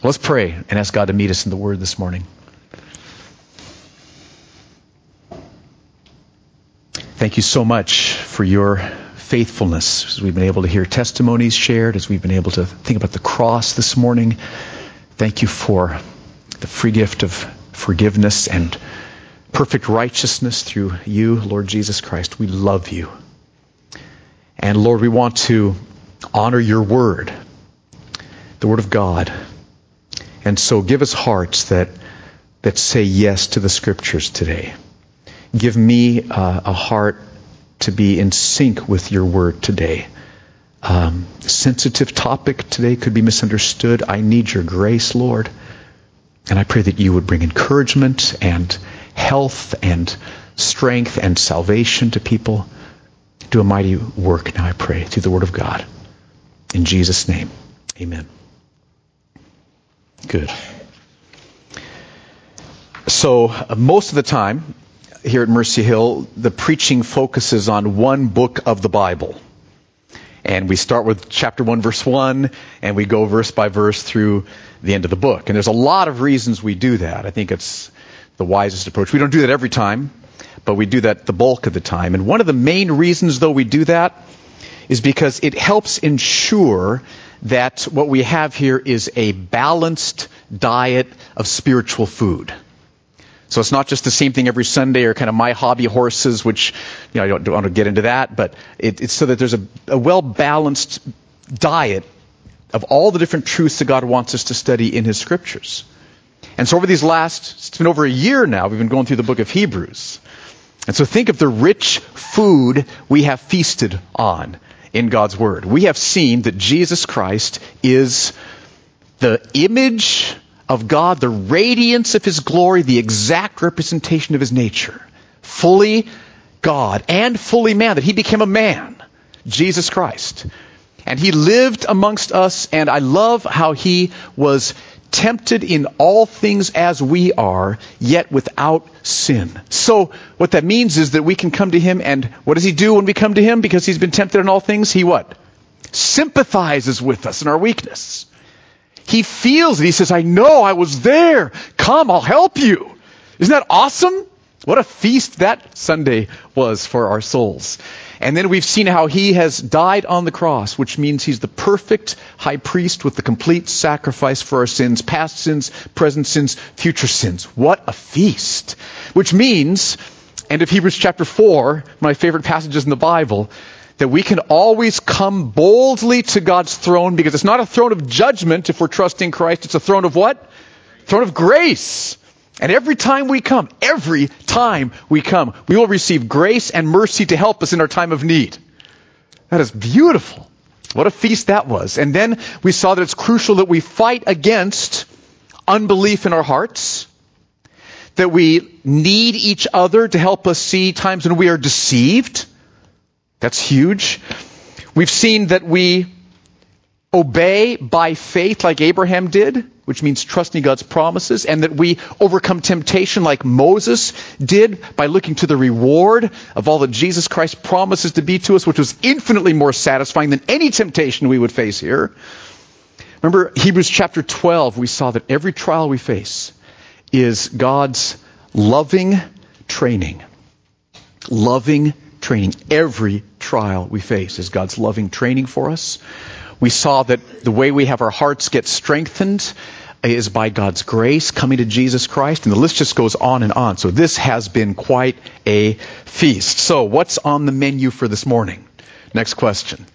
Let's pray and ask God to meet us in the Word this morning. Thank you so much for your faithfulness as we've been able to hear testimonies shared, as we've been able to think about the cross this morning. Thank you for the free gift of forgiveness and perfect righteousness through you, Lord Jesus Christ. We love you. And Lord, we want to honor your word, the word of God. And so give us hearts that, that say yes to the scriptures today. Give me uh, a heart to be in sync with your word today. Um, sensitive topic today could be misunderstood. I need your grace, Lord. And I pray that you would bring encouragement and health and strength and salvation to people. Do a mighty work now, I pray, through the Word of God. In Jesus' name, amen. Good. So, uh, most of the time, here at Mercy Hill, the preaching focuses on one book of the Bible. And we start with chapter 1, verse 1, and we go verse by verse through the end of the book. And there's a lot of reasons we do that. I think it's the wisest approach. We don't do that every time, but we do that the bulk of the time. And one of the main reasons, though, we do that is because it helps ensure that what we have here is a balanced diet of spiritual food. So it's not just the same thing every Sunday or kind of my hobby horses, which, you know, I don't, want to get into that, but it, it's so that there's a, a well balanced diet of all the different truths that God wants us to study in His scriptures. And so over these last, it's been over a year now, we've been going through the book of Hebrews. And so think of the rich food we have feasted on in God's Word. We have seen that Jesus Christ is the image of God, the radiance of His glory, the exact representation of His nature. Fully God and fully man, that He became a man, Jesus Christ. And He lived amongst us, and I love how He was tempted in all things as we are, yet without sin. So, what that means is that we can come to Him, and what does He do when we come to Him? Because He's been tempted in all things, He what? Sympathizes with us in our weakness. He feels it. He says, I know I was there. Come, I'll help you. Isn't that awesome? What a feast that Sunday was for our souls. And then we've seen how he has died on the cross, which means he's the perfect high priest with the complete sacrifice for our sins, past sins, present sins, future sins. What a feast. Which means, end of Hebrews chapter 4, my favorite passages in the Bible, that we can always come boldly to God's throne because it's not a throne of judgment if we're trusting Christ. It's a throne of what? Throne of grace. And every time we come, every time we come, we will receive grace and mercy to help us in our time of need. That is beautiful. What a feast that was. And then we saw that it's crucial that we fight against unbelief in our hearts, that we need each other to help us see times when we are deceived that's huge. We've seen that we obey by faith like Abraham did, which means trusting God's promises, and that we overcome temptation like Moses did by looking to the reward of all that Jesus Christ promises to be to us, which was infinitely more satisfying than any temptation we would face here. Remember Hebrews chapter 12, we saw that every trial we face is God's loving training. Loving training. Every trial we face is God's loving training for us. We saw that the way we have our hearts get strengthened is by God's grace coming to Jesus Christ, and the list just goes on and on. So this has been quite a feast. So what's on the menu for this morning? Next question.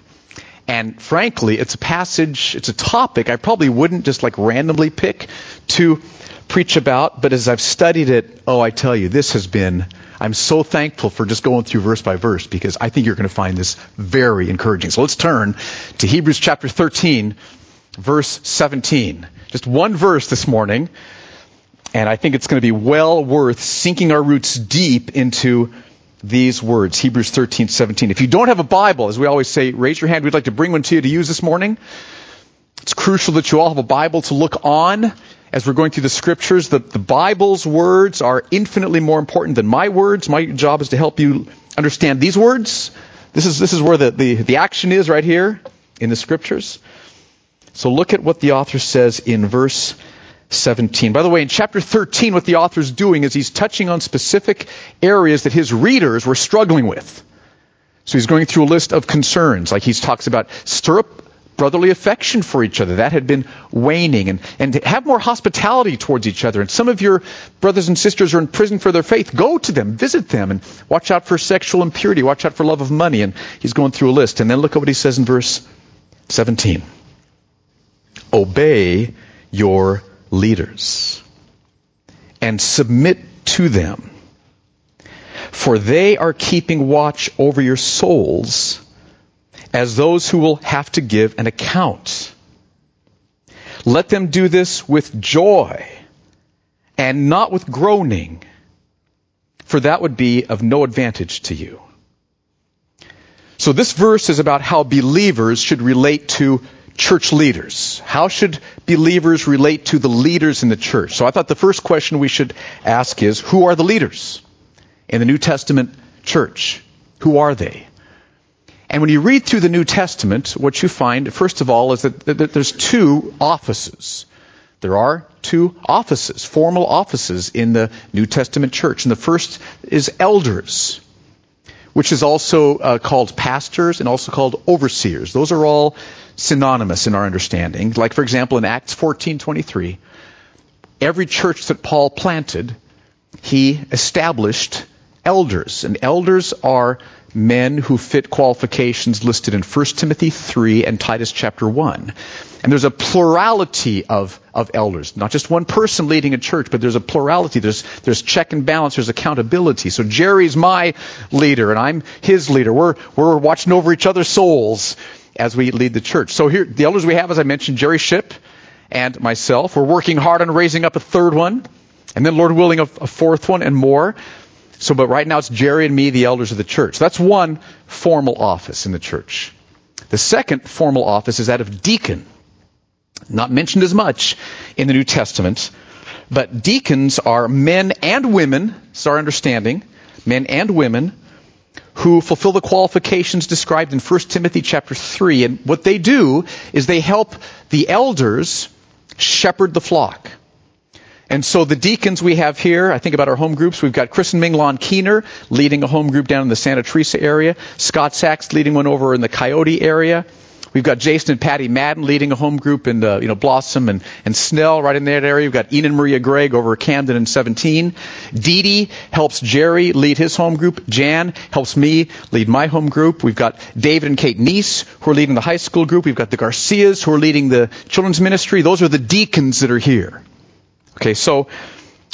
And frankly, it's a passage, it's a topic I probably wouldn't just like randomly pick to preach about, but as I've studied it, oh, I tell you, this has been I'm so thankful for just going through verse by verse because I think you're going to find this very encouraging. So let's turn to Hebrews chapter 13, verse 17. Just one verse this morning, and I think it's going to be well worth sinking our roots deep into these words. Hebrews 13, 17. If you don't have a Bible, as we always say, raise your hand. We'd like to bring one to you to use this morning. It's crucial that you all have a Bible to look on as we're going through the scriptures, the, the Bible's words are infinitely more important than my words. My job is to help you understand these words. This is, this is where the, the, the action is right here in the scriptures. So look at what the author says in verse 17. By the way, in chapter 13, what the author's doing is he's touching on specific areas that his readers were struggling with. So he's going through a list of concerns, like he talks about stir up brotherly affection for each other. That had been waning. And, and have more hospitality towards each other. And some of your brothers and sisters are in prison for their faith. Go to them, visit them, and watch out for sexual impurity. Watch out for love of money. And he's going through a list. And then look at what he says in verse 17. Obey your leaders and submit to them. For they are keeping watch over your souls as those who will have to give an account. Let them do this with joy and not with groaning, for that would be of no advantage to you. So this verse is about how believers should relate to church leaders. How should believers relate to the leaders in the church? So I thought the first question we should ask is, who are the leaders in the New Testament church? Who are they? And when you read through the New Testament, what you find, first of all, is that, that there's two offices. There are two offices, formal offices in the New Testament church. And the first is elders, which is also uh, called pastors and also called overseers. Those are all synonymous in our understanding. Like, for example, in Acts 14:23, every church that Paul planted, he established elders. And elders are men who fit qualifications listed in 1 Timothy 3 and Titus chapter 1. And there's a plurality of, of elders. Not just one person leading a church, but there's a plurality. There's, there's check and balance. There's accountability. So Jerry's my leader and I'm his leader. We're, we're watching over each other's souls as we lead the church. So here, the elders we have, as I mentioned, Jerry Ship and myself. We're working hard on raising up a third one. And then, Lord willing, a, a fourth one and more. So, but right now it's Jerry and me, the elders of the church. That's one formal office in the church. The second formal office is that of deacon. Not mentioned as much in the New Testament, but deacons are men and women, it's our understanding, men and women who fulfill the qualifications described in 1 Timothy chapter 3. And what they do is they help the elders shepherd the flock. And so the deacons we have here, I think about our home groups, we've got Chris and Ming Lon Keener leading a home group down in the Santa Teresa area, Scott Sachs leading one over in the Coyote area. We've got Jason and Patty Madden leading a home group in the, you know Blossom and, and Snell right in that area. We've got Ian and Maria Gregg over at Camden and 17. Dee Dee helps Jerry lead his home group. Jan helps me lead my home group. We've got David and Kate Neese who are leading the high school group. We've got the Garcias who are leading the children's ministry. Those are the deacons that are here. Okay, so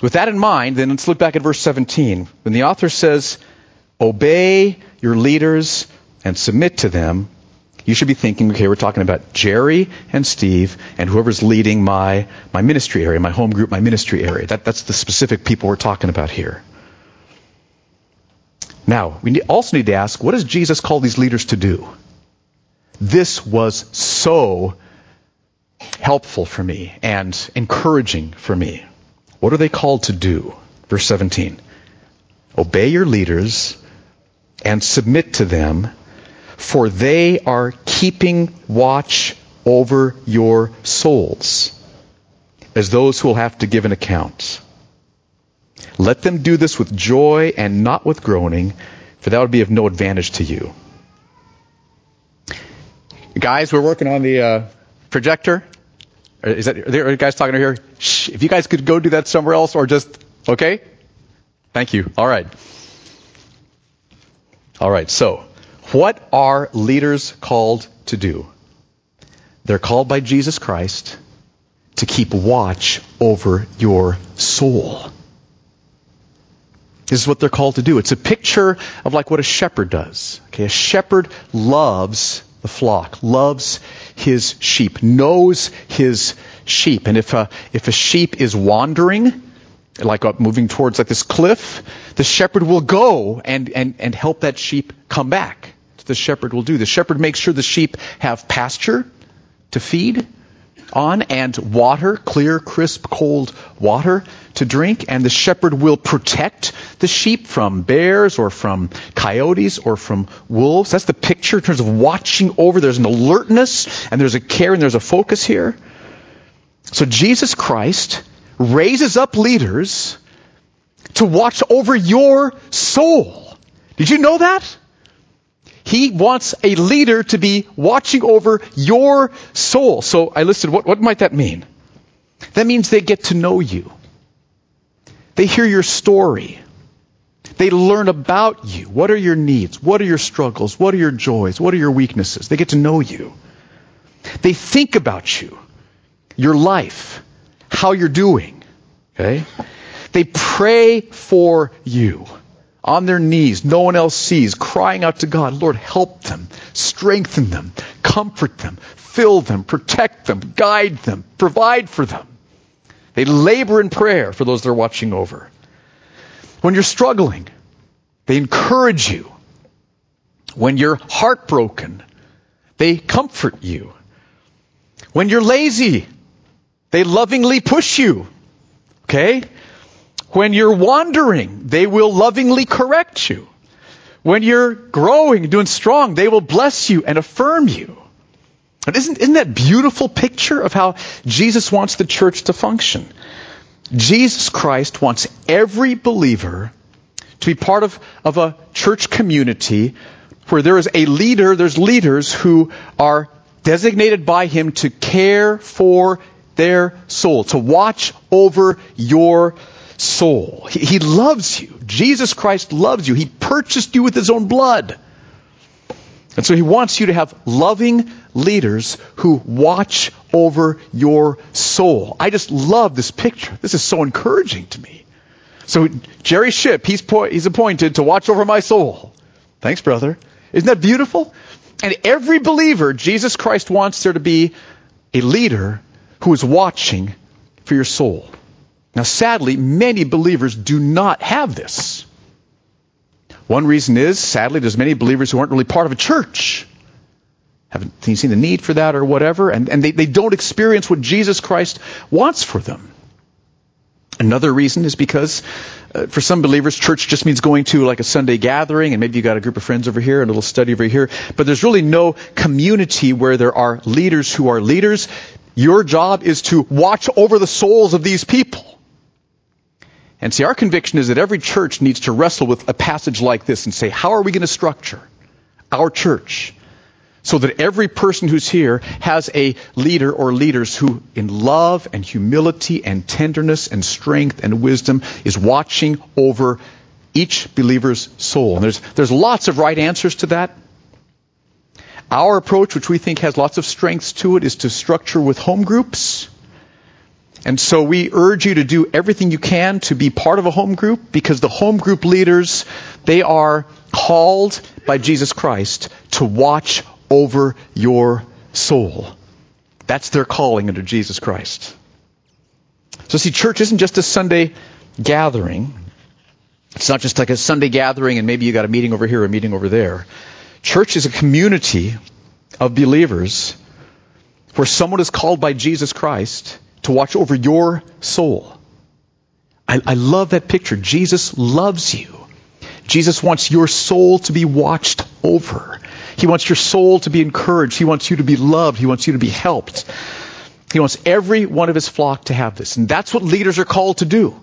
with that in mind, then let's look back at verse 17. When the author says, Obey your leaders and submit to them, you should be thinking, okay, we're talking about Jerry and Steve and whoever's leading my, my ministry area, my home group, my ministry area. That, that's the specific people we're talking about here. Now, we also need to ask, what does Jesus call these leaders to do? This was so helpful for me and encouraging for me. What are they called to do? Verse 17. Obey your leaders and submit to them, for they are keeping watch over your souls as those who will have to give an account. Let them do this with joy and not with groaning, for that would be of no advantage to you. Guys, we're working on the uh, projector. Uh, is that, are there guys talking over here? Shh, if you guys could go do that somewhere else or just, okay? Thank you. All right. All right. So, what are leaders called to do? They're called by Jesus Christ to keep watch over your soul. This is what they're called to do. It's a picture of like what a shepherd does. Okay, a shepherd loves the flock, loves his sheep, knows his sheep. And if a, if a sheep is wandering, like moving towards like this cliff, the shepherd will go and, and, and help that sheep come back. The shepherd will do. The shepherd makes sure the sheep have pasture to feed on and water, clear, crisp, cold water to drink. And the shepherd will protect the sheep from bears or from coyotes or from wolves. That's the picture in terms of watching over. There's an alertness and there's a care and there's a focus here. So Jesus Christ raises up leaders to watch over your soul. Did you know that? He wants a leader to be watching over your soul. So I listed, what, what might that mean? That means they get to know you. They hear your story. They learn about you. What are your needs? What are your struggles? What are your joys? What are your weaknesses? They get to know you. They think about you, your life, how you're doing. Okay? They pray for you on their knees, no one else sees, crying out to God, Lord, help them, strengthen them, comfort them, fill them, protect them, guide them, provide for them. They labor in prayer for those they're watching over. When you're struggling, they encourage you. When you're heartbroken, they comfort you. When you're lazy, they lovingly push you. Okay? When you're wandering, they will lovingly correct you. When you're growing, doing strong, they will bless you and affirm you. And isn't, isn't that beautiful picture of how Jesus wants the church to function? Jesus Christ wants every believer to be part of, of a church community where there is a leader, there's leaders who are designated by him to care for their soul, to watch over your soul. He, he loves you. Jesus Christ loves you. He purchased you with his own blood. And so he wants you to have loving leaders who watch over your soul. I just love this picture. This is so encouraging to me. So Jerry Ship, he's, po- he's appointed to watch over my soul. Thanks, brother. Isn't that beautiful? And every believer, Jesus Christ wants there to be a leader who is watching for your soul. Now, sadly, many believers do not have this. One reason is, sadly, there's many believers who aren't really part of a church. Haven't seen the need for that or whatever, and, and they, they don't experience what Jesus Christ wants for them. Another reason is because uh, for some believers, church just means going to like a Sunday gathering, and maybe you got a group of friends over here, a little study over here, but there's really no community where there are leaders who are leaders. Your job is to watch over the souls of these people. And see, our conviction is that every church needs to wrestle with a passage like this and say, how are we going to structure our church so that every person who's here has a leader or leaders who, in love and humility and tenderness and strength and wisdom, is watching over each believer's soul. And there's, there's lots of right answers to that. Our approach, which we think has lots of strengths to it, is to structure with home groups and so we urge you to do everything you can to be part of a home group because the home group leaders, they are called by Jesus Christ to watch over your soul. That's their calling under Jesus Christ. So see, church isn't just a Sunday gathering. It's not just like a Sunday gathering and maybe you got a meeting over here a meeting over there. Church is a community of believers where someone is called by Jesus Christ to watch over your soul. I, I love that picture. Jesus loves you. Jesus wants your soul to be watched over. He wants your soul to be encouraged. He wants you to be loved. He wants you to be helped. He wants every one of his flock to have this. And that's what leaders are called to do.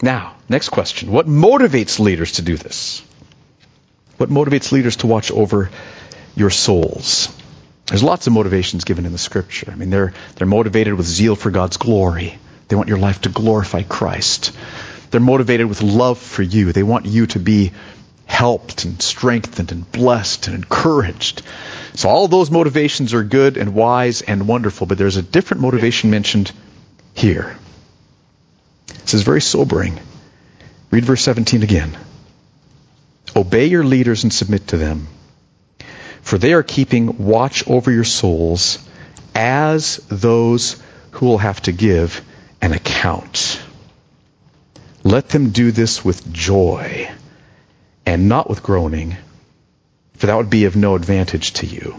Now, next question. What motivates leaders to do this? What motivates leaders to watch over your souls? There's lots of motivations given in the scripture. I mean, they're, they're motivated with zeal for God's glory. They want your life to glorify Christ. They're motivated with love for you. They want you to be helped and strengthened and blessed and encouraged. So all those motivations are good and wise and wonderful, but there's a different motivation mentioned here. This is very sobering. Read verse 17 again. Obey your leaders and submit to them for they are keeping watch over your souls as those who will have to give an account. Let them do this with joy and not with groaning, for that would be of no advantage to you.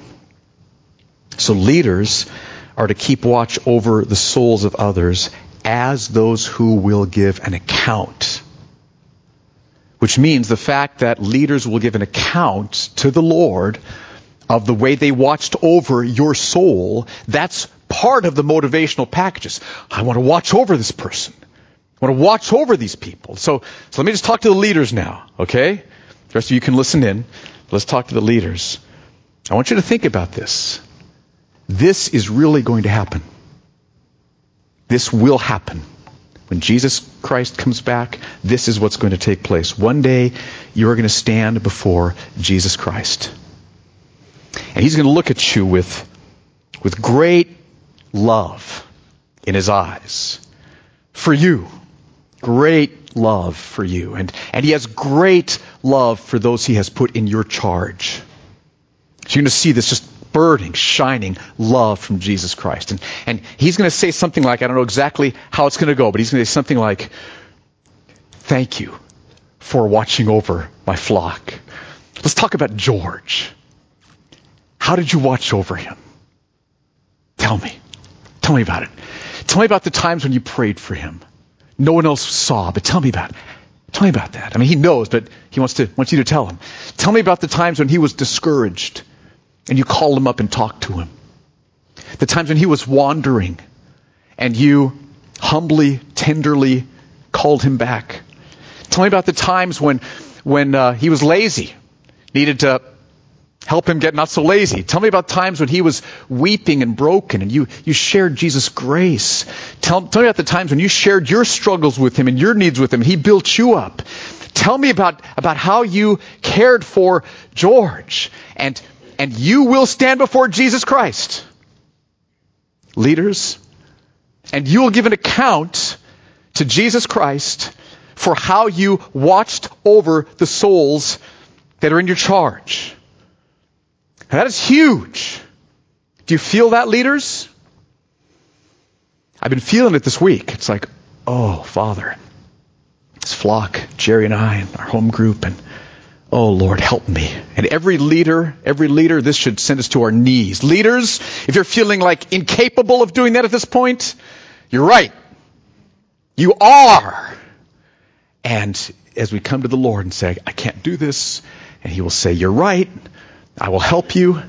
So leaders are to keep watch over the souls of others as those who will give an account. which means the fact that leaders will give an account to the Lord of the way they watched over your soul. That's part of the motivational packages. I want to watch over this person. I want to watch over these people. So, so let me just talk to the leaders now, okay? The rest of you can listen in. Let's talk to the leaders. I want you to think about this. This is really going to happen. This will happen. When Jesus Christ comes back, this is what's going to take place. One day, you are going to stand before Jesus Christ. And he's going to look at you with, with great love in his eyes for you. Great love for you. And, and he has great love for those he has put in your charge. So you're going to see this just burning, shining love from Jesus Christ. And, and he's going to say something like, I don't know exactly how it's going to go, but he's going to say something like, Thank you for watching over my flock. Let's talk about George. How did you watch over him? Tell me. Tell me about it. Tell me about the times when you prayed for him. No one else saw, but tell me about it. Tell me about that. I mean, he knows, but he wants to wants you to tell him. Tell me about the times when he was discouraged and you called him up and talked to him. The times when he was wandering and you humbly, tenderly called him back. Tell me about the times when, when uh, he was lazy, needed to help him get not so lazy. Tell me about times when he was weeping and broken and you, you shared Jesus' grace. Tell, tell me about the times when you shared your struggles with him and your needs with him he built you up. Tell me about, about how you cared for George and and you will stand before Jesus Christ. Leaders, and you will give an account to Jesus Christ for how you watched over the souls that are in your charge. That is huge. Do you feel that, leaders? I've been feeling it this week. It's like, oh, Father, this flock, Jerry and I, and our home group, and Oh Lord, help me. And every leader, every leader, this should send us to our knees. Leaders, if you're feeling like incapable of doing that at this point, you're right. You are. And as we come to the Lord and say, I can't do this, and He will say, You're right, I will help you,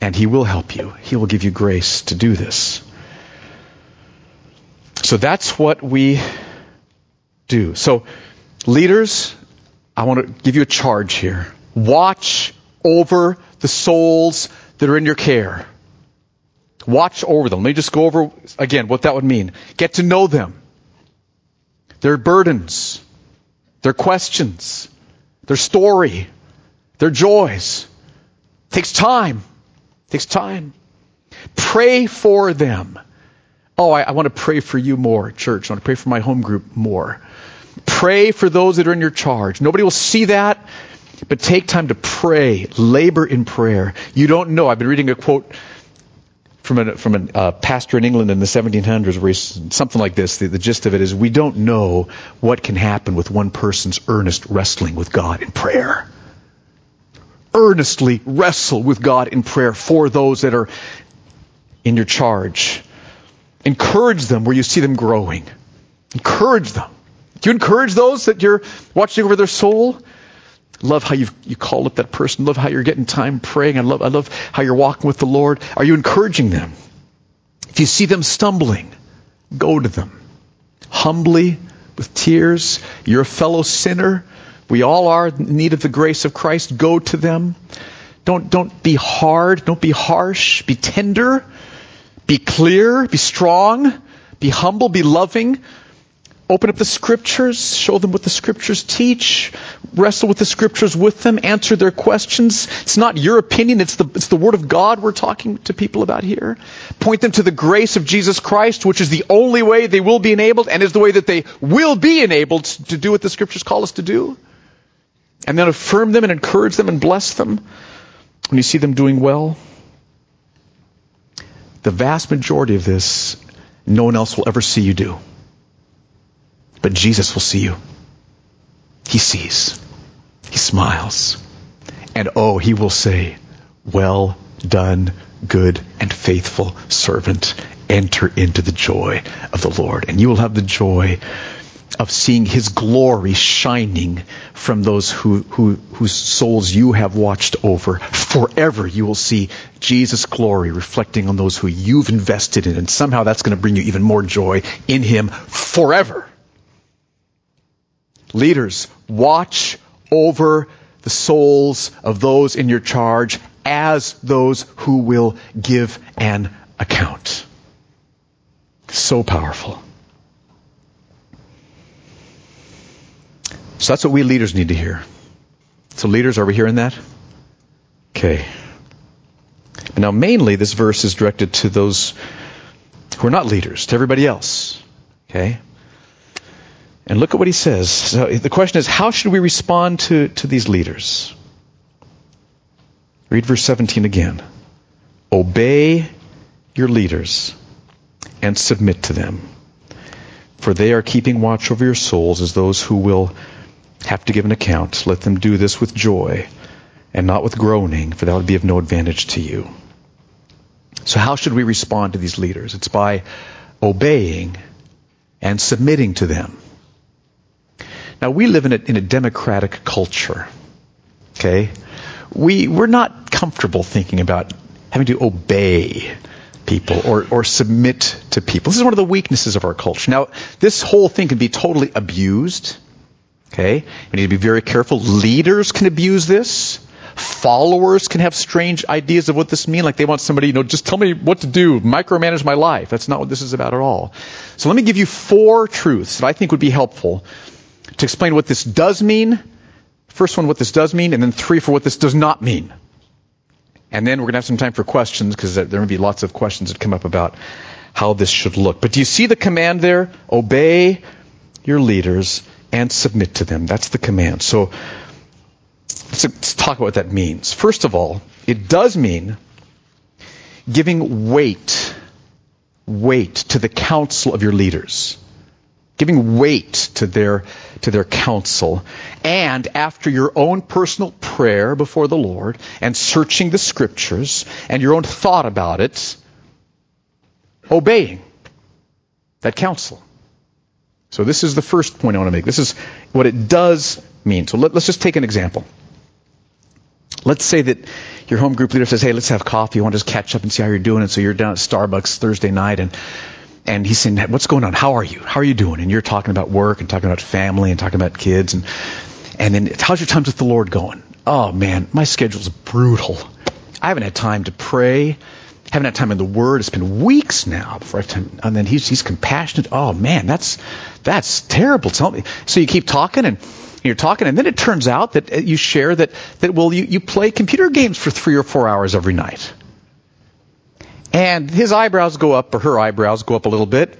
and He will help you. He will give you grace to do this. So that's what we do. So, leaders, I want to give you a charge here. Watch over the souls that are in your care. Watch over them. Let me just go over again what that would mean. Get to know them. Their burdens, their questions, their story, their joys. Takes time. Takes time. Pray for them. Oh, I, I want to pray for you more, church. I want to pray for my home group more. Pray for those that are in your charge. Nobody will see that, but take time to pray. Labor in prayer. You don't know. I've been reading a quote from a, from a uh, pastor in England in the 1700s where something like this. The, the gist of it is we don't know what can happen with one person's earnest wrestling with God in prayer. Earnestly wrestle with God in prayer for those that are in your charge. Encourage them where you see them growing. Encourage them. Do you encourage those that you're watching over their soul? Love how you you called up that person. Love how you're getting time praying. I love I love how you're walking with the Lord. Are you encouraging them? If you see them stumbling, go to them humbly with tears. You're a fellow sinner. We all are in need of the grace of Christ. Go to them. Don't don't be hard. Don't be harsh. Be tender. Be clear. Be strong. Be humble. Be loving. Open up the scriptures, show them what the scriptures teach, wrestle with the scriptures with them, answer their questions. It's not your opinion, it's the, it's the word of God we're talking to people about here. Point them to the grace of Jesus Christ, which is the only way they will be enabled and is the way that they will be enabled to do what the scriptures call us to do. And then affirm them and encourage them and bless them when you see them doing well. The vast majority of this, no one else will ever see you do. But Jesus will see you. He sees. He smiles. And oh, he will say, Well done, good and faithful servant. Enter into the joy of the Lord. And you will have the joy of seeing his glory shining from those who, who, whose souls you have watched over. Forever you will see Jesus' glory reflecting on those who you've invested in, and somehow that's going to bring you even more joy in him forever. Leaders, watch over the souls of those in your charge as those who will give an account. So powerful. So that's what we leaders need to hear. So, leaders, are we hearing that? Okay. Now, mainly, this verse is directed to those who are not leaders, to everybody else. Okay? And look at what he says. So the question is, how should we respond to, to these leaders? Read verse 17 again. Obey your leaders and submit to them, for they are keeping watch over your souls as those who will have to give an account. Let them do this with joy and not with groaning, for that would be of no advantage to you. So, how should we respond to these leaders? It's by obeying and submitting to them. Now, we live in a, in a democratic culture. Okay? We, we're not comfortable thinking about having to obey people or, or submit to people. This is one of the weaknesses of our culture. Now, this whole thing can be totally abused. Okay? We need to be very careful. Leaders can abuse this. Followers can have strange ideas of what this means. Like they want somebody, you know, just tell me what to do, micromanage my life. That's not what this is about at all. So let me give you four truths that I think would be helpful to explain what this does mean. First one, what this does mean, and then three for what this does not mean. And then we're going to have some time for questions because there may be lots of questions that come up about how this should look. But do you see the command there? Obey your leaders and submit to them. That's the command. So let's, let's talk about what that means. First of all, it does mean giving weight, weight to the counsel of your leaders. Giving weight to their, to their counsel. And after your own personal prayer before the Lord and searching the scriptures and your own thought about it, obeying that counsel. So this is the first point I want to make. This is what it does mean. So let, us just take an example. Let's say that your home group leader says, "Hey, let's have coffee. You want to just catch up and see how you're doing?" And so you're down at Starbucks Thursday night, and and he's saying, "What's going on? How are you? How are you doing?" And you're talking about work and talking about family and talking about kids, and and then how's your times with the Lord going? Oh man, my schedule's brutal. I haven't had time to pray haven't had time in the Word. It's been weeks now before I've time. And then he's he's compassionate. Oh man, that's that's terrible. Tell me. So you keep talking and you're talking, and then it turns out that uh, you share that that well you you play computer games for three or four hours every night. And his eyebrows go up, or her eyebrows go up a little bit,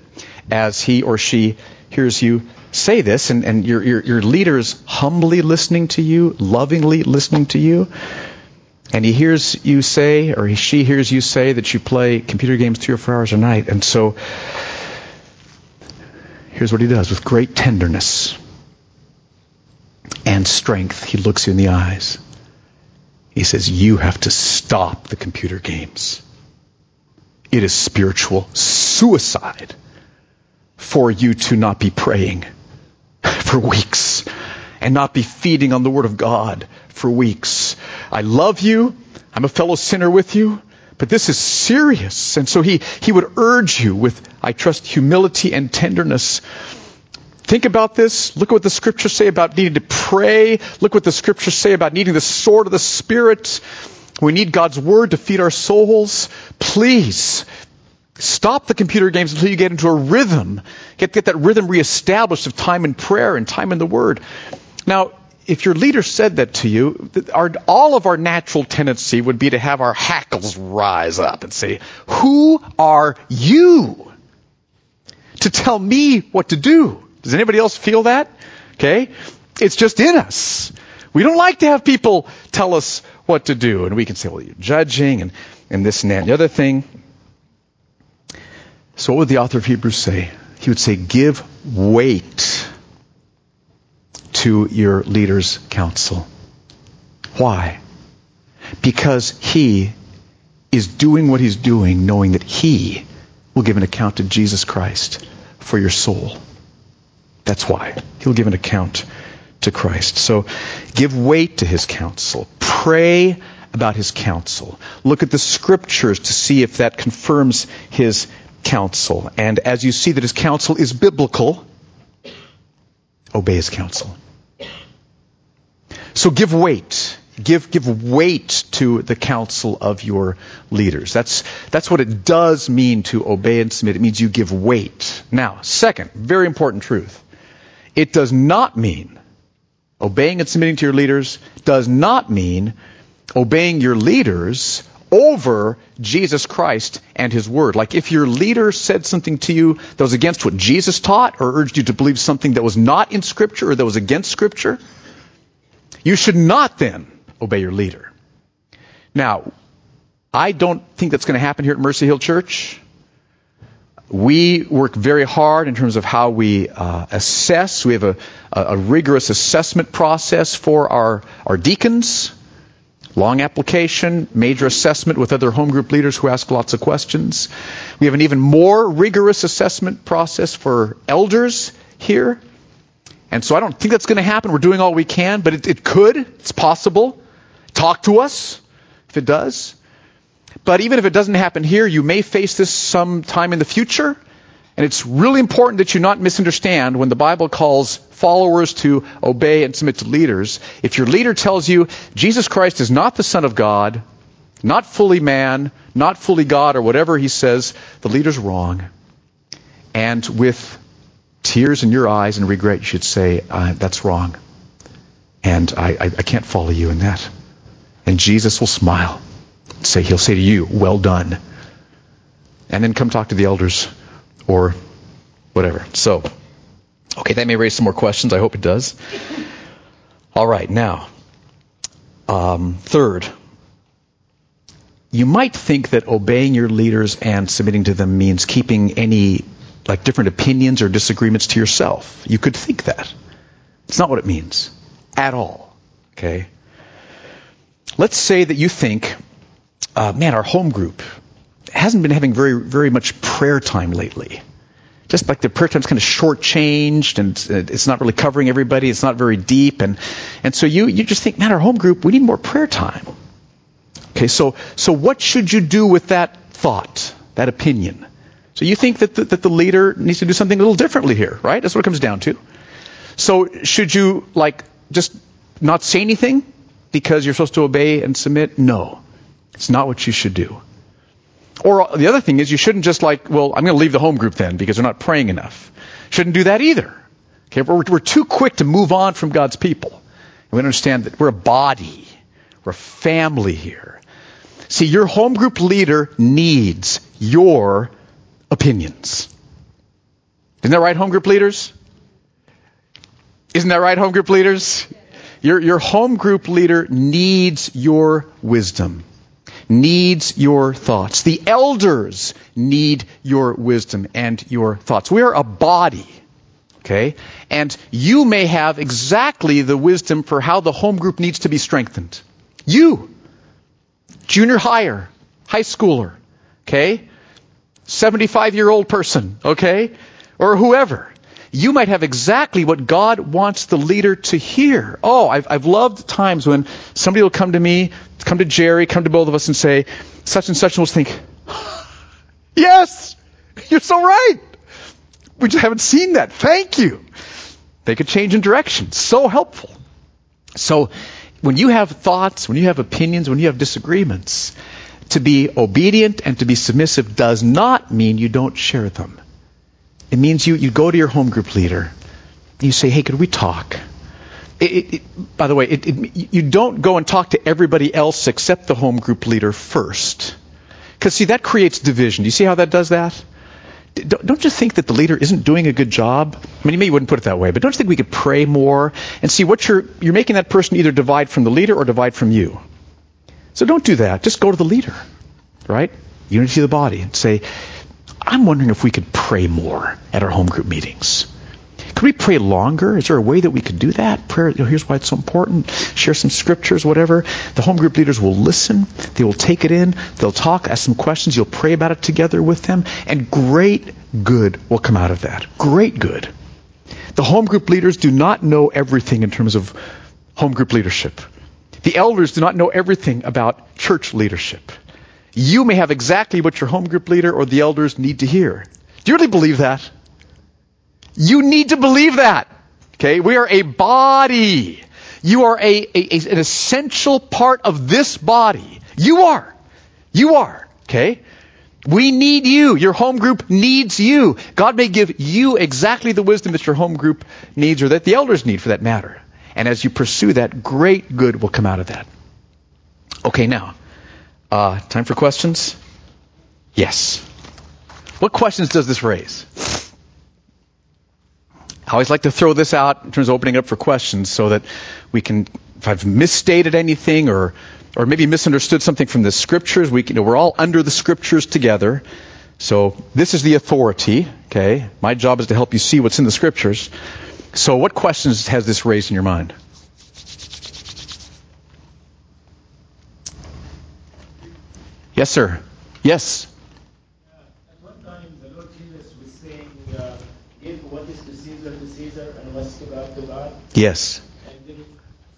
as he or she hears you say this, and, and your, your, your leader's humbly listening to you, lovingly listening to you and he hears you say, or she hears you say that you play computer games three or four hours a night. And so, here's what he does with great tenderness and strength. He looks you in the eyes. He says, You have to stop the computer games. It is spiritual suicide for you to not be praying for weeks and not be feeding on the Word of God for weeks. I love you. I'm a fellow sinner with you. But this is serious. And so he, he would urge you with, I trust, humility and tenderness. Think about this. Look at what the scriptures say about needing to pray. Look what the scriptures say about needing the sword of the Spirit. We need God's word to feed our souls. Please Stop the computer games until you get into a rhythm. Get, get that rhythm reestablished of time in prayer and time in the Word. Now, if your leader said that to you, our, all of our natural tendency would be to have our hackles rise up and say, Who are you to tell me what to do? Does anybody else feel that? Okay? It's just in us. We don't like to have people tell us what to do. And we can say, well, you're judging and, and this and that and the other thing. So, what would the author of Hebrews say? He would say, Give weight to your leader's counsel. Why? Because he is doing what he's doing, knowing that he will give an account to Jesus Christ for your soul. That's why. He'll give an account to Christ. So give weight to his counsel. Pray about his counsel. Look at the scriptures to see if that confirms his counsel. And as you see that his counsel is biblical, obey his counsel. So give weight. Give, give weight to the counsel of your leaders. That's, that's what it does mean to obey and submit. It means you give weight. Now, second, very important truth. It does not mean, obeying and submitting to your leaders does not mean obeying your leaders over Jesus Christ and His Word. Like if your leader said something to you that was against what Jesus taught or urged you to believe something that was not in Scripture or that was against Scripture, you should not then obey your leader. Now, I don't think that's going to happen here at Mercy Hill Church. We work very hard in terms of how we uh, assess. We have a, a, rigorous assessment process for our, our deacons. Long application, major assessment with other home group leaders who ask lots of questions. We have an even more rigorous assessment process for elders here. And so I don't think that's going to happen. We're doing all we can, but it, it could. It's possible. Talk to us if it does. But even if it doesn't happen here, you may face this sometime in the future. And it's really important that you not misunderstand when the Bible calls followers to obey and submit to leaders. If your leader tells you Jesus Christ is not the Son of God, not fully man, not fully God, or whatever he says, the leader's wrong. And with tears in your eyes and regret, you should say, uh, That's wrong. And I, I, I can't follow you in that. And Jesus will smile. Say, he'll say to you, Well done. And then come talk to the elders or whatever. So, okay, that may raise some more questions. I hope it does. All right, now, um, third, you might think that obeying your leaders and submitting to them means keeping any like different opinions or disagreements to yourself. You could think that. It's not what it means at all. Okay? Let's say that you think, uh, man, our home group hasn't been having very, very much prayer time lately. Just like the prayer time's kind of shortchanged and it's not really covering everybody. It's not very deep. And, and so you, you just think, man, our home group, we need more prayer time. Okay, so, so what should you do with that thought, that opinion? So you think that the, that the leader needs to do something a little differently here, right? That's what it comes down to. So should you like just not say anything because you're supposed to obey and submit? No. It's not what you should do. Or the other thing is you shouldn't just like, well, I'm going to leave the home group then because they're not praying enough. Shouldn't do that either. Okay, we're, we're too quick to move on from God's people. We understand that we're a body. We're a family here. See, your home group leader needs your opinions. Isn't that right, home group leaders? Isn't that right, home group leaders? Your, your home group leader needs your wisdom, needs your thoughts. The elders need your wisdom and your thoughts. We are a body, okay? And you may have exactly the wisdom for how the home group needs to be strengthened. You, junior higher, high schooler, okay? 75 year old person, okay? Or whoever. You might have exactly what God wants the leader to hear. Oh, I've, I've loved times when somebody will come to me, come to Jerry, come to both of us and say, such and such, and we'll think, yes, you're so right. We just haven't seen that. Thank you. They could change in direction. So helpful. So, when you have thoughts, when you have opinions, when you have disagreements, to be obedient and to be submissive does not mean you don't share them. It means you, you go to your home group leader you say, hey, could we talk? It, it, it, by the way, you don't go and talk to everybody else except the home group leader first. Because, see, that creates division. Do you see how that does that? Don't you think that the leader isn't doing a good job? I mean, maybe you wouldn't put it that way, but don't you think we could pray more and see what you're, you're making that person either divide from the leader or divide from you? So don't do that. Just go to the leader, right? Unity of the body and say, I'm wondering if we could pray more at our home group meetings. Could we pray longer? Is there a way that we could do that? Prayer, you know, here's why it's so important. Share some scriptures, whatever. The home group leaders will listen. They will take it in. They'll talk, ask some questions. You'll pray about it together with them. And great good will come out of that. Great good. The home group leaders do not know everything in terms of home group leadership. The elders do not know everything about church leadership. You may have exactly what your home group leader or the elders need to hear. Do you really believe that? You need to believe that. Okay? We are a body. You are a, a, a, an essential part of this body. You are. You are. Okay? We need you. Your home group needs you. God may give you exactly the wisdom that your home group needs or that the elders need for that matter. And as you pursue that, great good will come out of that. Okay, now, uh, time for questions? Yes. What questions does this raise? I always like to throw this out in terms of opening up for questions so that we can, if I've misstated anything or, or maybe misunderstood something from the scriptures, we can, you know, we're all under the scriptures together. So this is the authority, okay? My job is to help you see what's in the scriptures. So what questions has this raised in your mind? Yes, sir. Yes. At one time, the Lord Jesus was saying, uh, give what is to Caesar to Caesar and what's to God to God. Yes. And there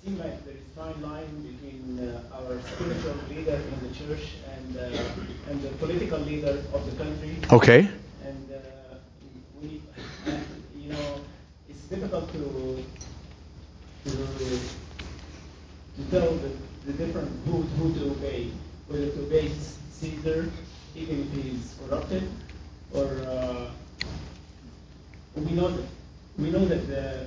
seems like there is a fine line between uh, our spiritual leader in the church and, uh, and the political leader of the country. Okay. And uh, we, and, you know, it's difficult to to, to tell the, the different who, who to obey, whether to obey Caesar, even if he's corrupted, or uh, we know that we know that the,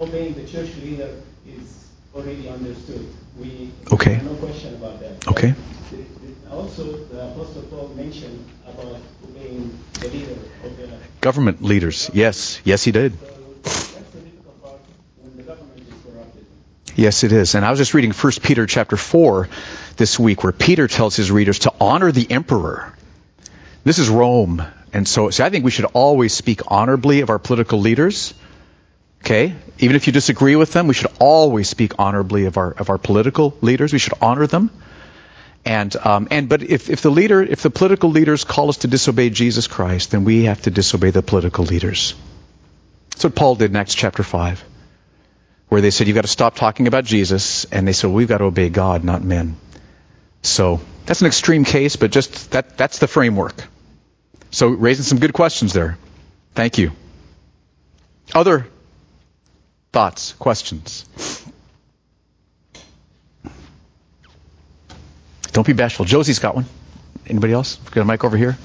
obeying the church leader is already understood. We Okay. no question about that. Okay. The- Also, the Apostle Paul mentioned about obeying the leader of the Government leaders. Yes. Yes, he did. so Yes, it is. And I was just reading 1 Peter chapter 4 this week where Peter tells his readers to honor the emperor. This is Rome. And so, so I think we should always speak honorably of our political leaders. Okay? Even if you disagree with them, we should always speak honorably of our, of our political leaders. We should honor them. And, um, and, but if, if the leader, if the political leaders call us to disobey Jesus Christ, then we have to disobey the political leaders. That's what Paul did in Acts chapter 5 where they said you've got to stop talking about Jesus, and they said we've got to obey God, not men. So that's an extreme case, but just that that's the framework. So raising some good questions there. Thank you. Other thoughts, questions? Don't be bashful. Josie's got one. Anybody else? Got a mic over here?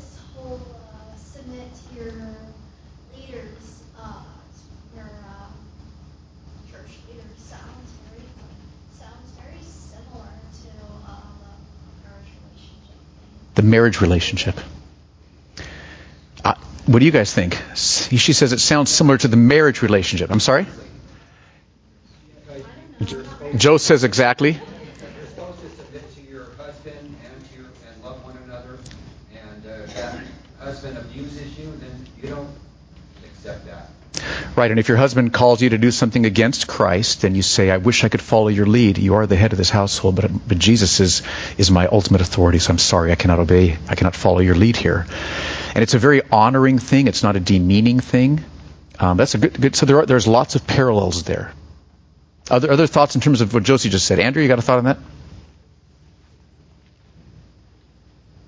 this whole uh, submit to your leaders, uh, your um, church leaders sounds very sounds very similar to uh, the marriage relationship thing. The marriage relationship. Uh, what do you guys think? She says it sounds similar to the marriage relationship. I'm sorry? Joe says exactly. You're supposed to submit to your husband and to your, and love one another. And uh, if that husband abuses you, then you don't accept that. Right, and if your husband calls you to do something against Christ, and you say, I wish I could follow your lead, you are the head of this household, but, but Jesus is, is my ultimate authority, so I'm sorry, I cannot obey, I cannot follow your lead here. And it's a very honoring thing, it's not a demeaning thing. Um, that's a good, good so there are, there's lots of parallels there. Other, other thoughts in terms of what Josie just said? Andrew, you got a thought on that?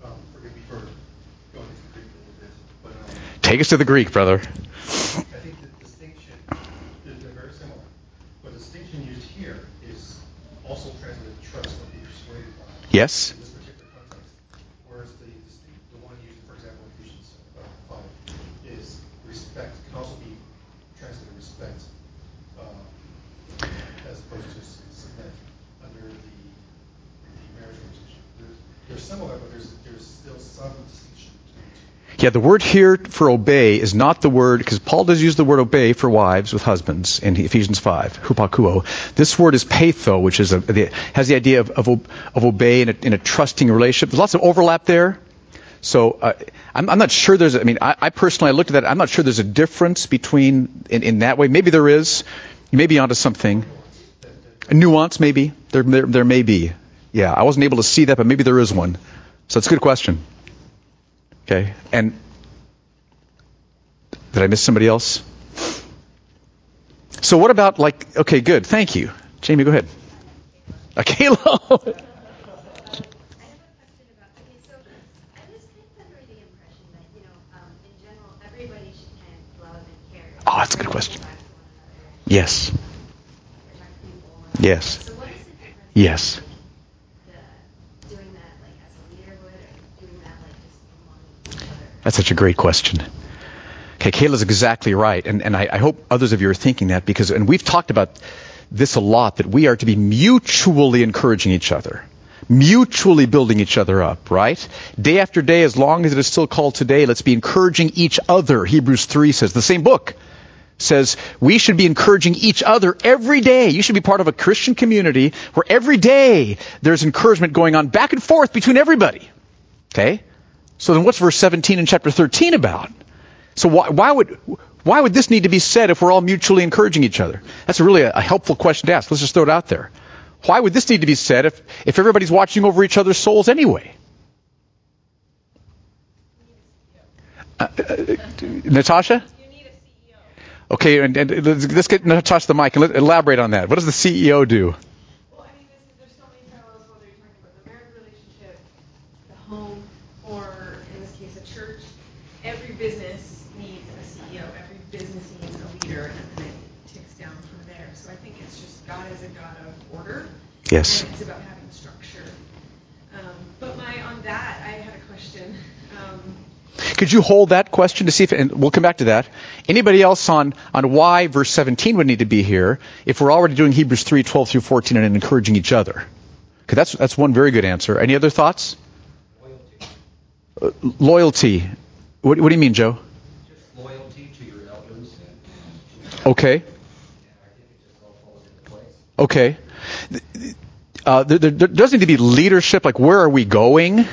um, forgive me for going into Greek a little bit, but um, Take us to the Greek, brother. I think the distinction, they're, they're very similar. But the distinction used here is also translated trust or be persuaded by Yes? in this particular context. Whereas the, distinct, the one used, for example, in Ephesians uh, 5 is respect, can also be translated respect, uh, as opposed to s- submit under the, the marriage relationship. They're, they're similar, but there's, there's still some distinction between the two. Yeah, the word here for obey is not the word, because Paul does use the word obey for wives with husbands in Ephesians 5, hupakuo. This word is peitho, which is a, the, has the idea of, of, of obey in a, in a trusting relationship. There's lots of overlap there. So uh, I'm, I'm not sure there's, I mean, I, I personally, I looked at that, I'm not sure there's a difference between, in, in that way. Maybe there is. You may be onto something. A nuance, maybe. There, there, there may be. Yeah, I wasn't able to see that, but maybe there is one. So it's a good question. Okay, and did I miss somebody else? So what about like? Okay, good. Thank you, Jamie. Go ahead. Uh, Kayla. I have a good question Yes. Yes. so I was kind of under That's such a great question. Okay, Kayla's exactly right, and and I, I hope others of you are thinking that because, and we've talked about this a lot, that we are to be mutually encouraging each other, mutually building each other up, right? Day after day, as long as it is still called today, let's be encouraging each other. Hebrews 3 says, the same book says we should be encouraging each other every day. You should be part of a Christian community where every day there's encouragement going on back and forth between everybody. Okay? So then what's verse 17 in chapter 13 about? So why, why would why would this need to be said if we're all mutually encouraging each other? That's really a, a helpful question to ask. Let's just throw it out there. Why would this need to be said if, if everybody's watching over each other's souls anyway? Uh, uh, Natasha? Okay, and, and let's, let's get Natasha the mic and let, elaborate on that. What does the CEO do? Well, I mean, this, there's so many parallels whether you're talking about the marriage relationship, the home, or in this case, a church. Every business needs a CEO. Every business needs a leader, and then it ticks down from there. So I think it's just God is a God of order. Yes. And it's about having structure. Um, but my on that, I had a question. Um, Could you hold that question to see if, and we'll come back to that. Anybody else on, on why verse 17 would need to be here if we're already doing Hebrews 3, 12 through 14 and encouraging each other? Okay, that's, that's one very good answer. Any other thoughts? Loyalty. Uh, loyalty. What, what do you mean, Joe? Just loyalty to your elders. Okay. And I think it just all falls into place. Okay. Uh, there, there, does need to be leadership, like where are we going?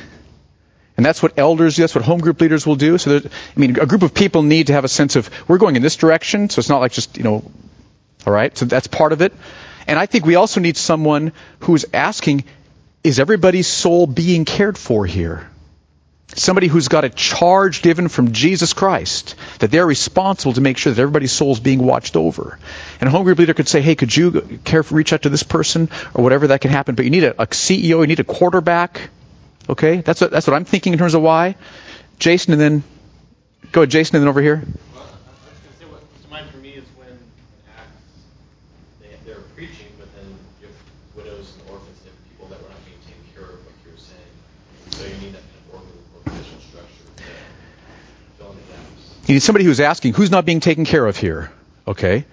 And that's what elders do. That's what home group leaders will do. So, I mean, a group of people need to have a sense of we're going in this direction. So it's not like just you know, all right. So that's part of it. And I think we also need someone who's asking, is everybody's soul being cared for here? Somebody who's got a charge given from Jesus Christ that they're responsible to make sure that everybody's soul is being watched over. And a home group leader could say, hey, could you care for, reach out to this person or whatever that can happen. But you need a, a CEO, you need a quarterback. Okay? That's what, that's what I'm thinking in terms of why. Jason and then, go ahead, Jason and then over here. Well, I was going to say what comes to mind for me is when in Acts they, they're preaching, but then you have widows and orphans and people that were not being taken care of, like you were saying. So you need that kind of organizational structure to fill in the gaps. You need somebody who's asking, who's not being taken care of here? Okay?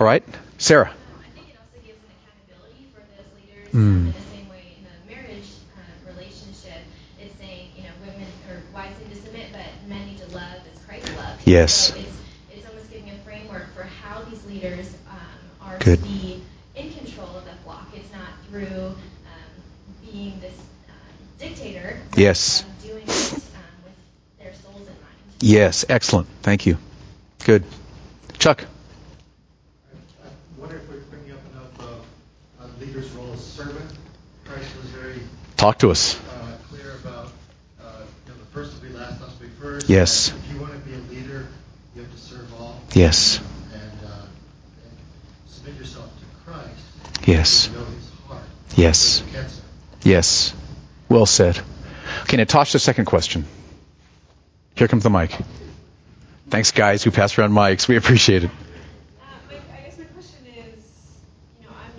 All right? Sarah. I think it also gives an accountability for those leaders Mm. in the same way in a marriage uh, relationship. It's saying, you know, women or wives need to submit, but men need to love as Christ loved. Yes. So it's, it's almost giving a framework for how these leaders um, are Good. to be in control of the flock. It's not through um, being this um, dictator. Yes. um, doing it um, with their souls in mind. Yes, excellent. Thank you. Good. Chuck. I wonder if we're bringing up enough uh, a leader's role as servant. Christ was very Talk to us. clear about uh, the first will be last, last will be first. Yes. If you want to be a leader, you have to serve all. Yes. And, uh, submit yourself to Christ. Yes. Know His heart. Yes. Yes. Well said. Okay, Natasha, second question. Here comes the mic. Thanks, guys who pass around mics. We appreciate it. My, question is: you know, I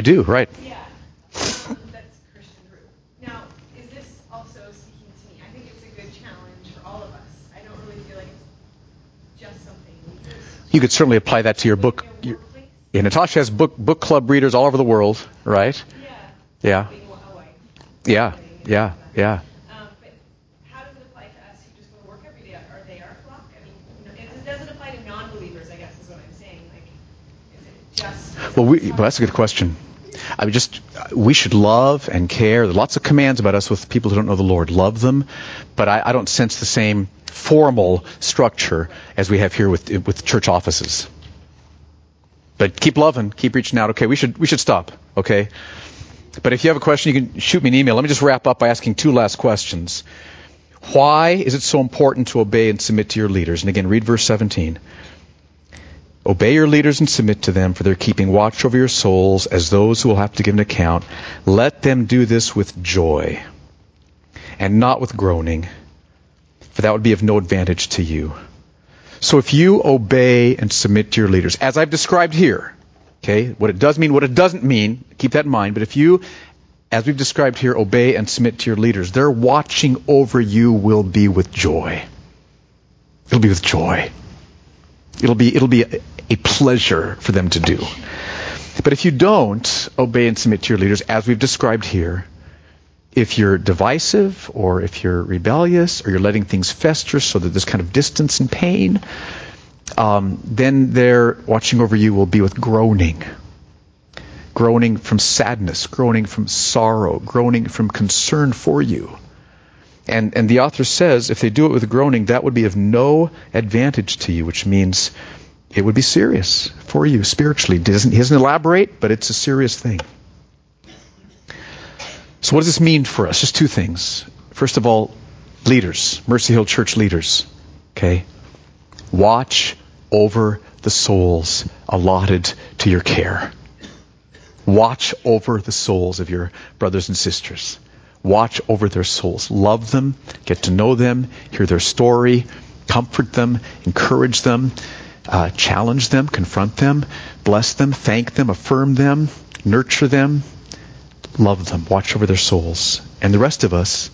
guess my You could certainly apply that to your book. Your yeah, Natasha has book book club readers all over the world, right? Yeah. Yeah. Being a wife. Yeah, yeah, yeah. Um, but how does it apply to us who just go to work every day? Are they our flock? I mean, it doesn't apply to non-believers, I guess, is what I'm saying. Like, is it just? Well, we, well, that's a good question. I mean, just we should love and care. There are lots of commands about us with people who don't know the Lord. Love them, but I, I don't sense the same formal structure as we have here with with church offices. But keep loving, keep reaching out. Okay, we should we should stop. Okay, but if you have a question, you can shoot me an email. Let me just wrap up by asking two last questions. Why is it so important to obey and submit to your leaders? And again, read verse 17. Obey your leaders and submit to them, for they're keeping watch over your souls as those who will have to give an account. Let them do this with joy and not with groaning, for that would be of no advantage to you. So if you obey and submit to your leaders, as I've described here, okay, what it does mean, what it doesn't mean, keep that in mind, but if you, as we've described here, obey and submit to your leaders, their watching over you will be with joy. It'll be with joy. It'll be, it'll be a, pleasure for them to do. But if you don't obey and submit to your leaders, as we've described here, if you're divisive or if you're rebellious or you're letting things fester so that there's kind of distance and pain, um, then their watching over you will be with groaning. Groaning from sadness, groaning from sorrow, groaning from concern for you. And, and the author says if they do it with groaning, that would be of no advantage to you, which means it would be serious for you spiritually. He doesn't, he doesn't elaborate, but it's a serious thing. So, what does this mean for us? Just two things. First of all, leaders, Mercy Hill Church leaders, okay? Watch over the souls allotted to your care. Watch over the souls of your brothers and sisters. Watch over their souls. Love them, get to know them, hear their story, comfort them, encourage them, uh, challenge them, confront them, bless them, thank them, affirm them, nurture them, love them, watch over their souls. And the rest of us,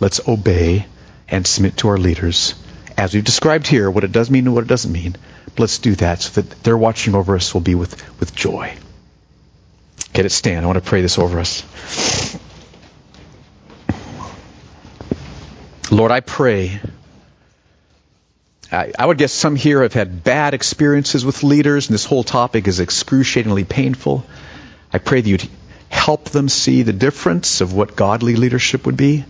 let's obey and submit to our leaders. As we've described here, what it does mean and what it doesn't mean. Let's do that so that their watching over us will be with, with joy. Get it Stan. I want to pray this over us. Lord, I pray. I, would guess some here have had bad experiences with leaders, and this whole topic is excruciatingly painful. I pray that you'd help them see the difference of what godly leadership would be.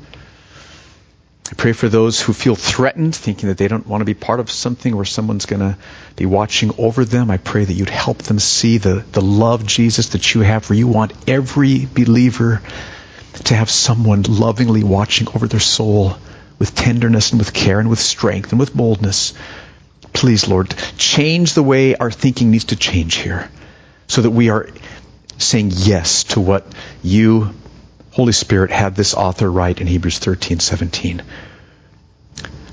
I pray for those who feel threatened, thinking that they don't want to be part of something where someone's going to be watching over them. I pray that you'd help them see the, the love, Jesus, that you have, where you want every believer to have someone lovingly watching over their soul with tenderness and with care and with strength and with boldness. Please, Lord, change the way our thinking needs to change here so that we are saying yes to what you, Holy Spirit, had this author write in Hebrews 13, 17.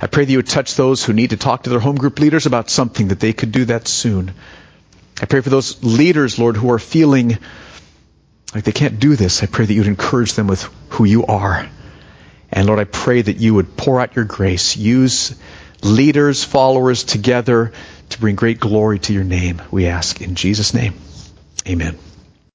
I pray that you would touch those who need to talk to their home group leaders about something, that they could do that soon. I pray for those leaders, Lord, who are feeling like they can't do this. I pray that you would encourage them with who you are. And Lord, I pray that you would pour out your grace. Use leaders, followers together to bring great glory to your name, we ask. In Jesus' name, amen.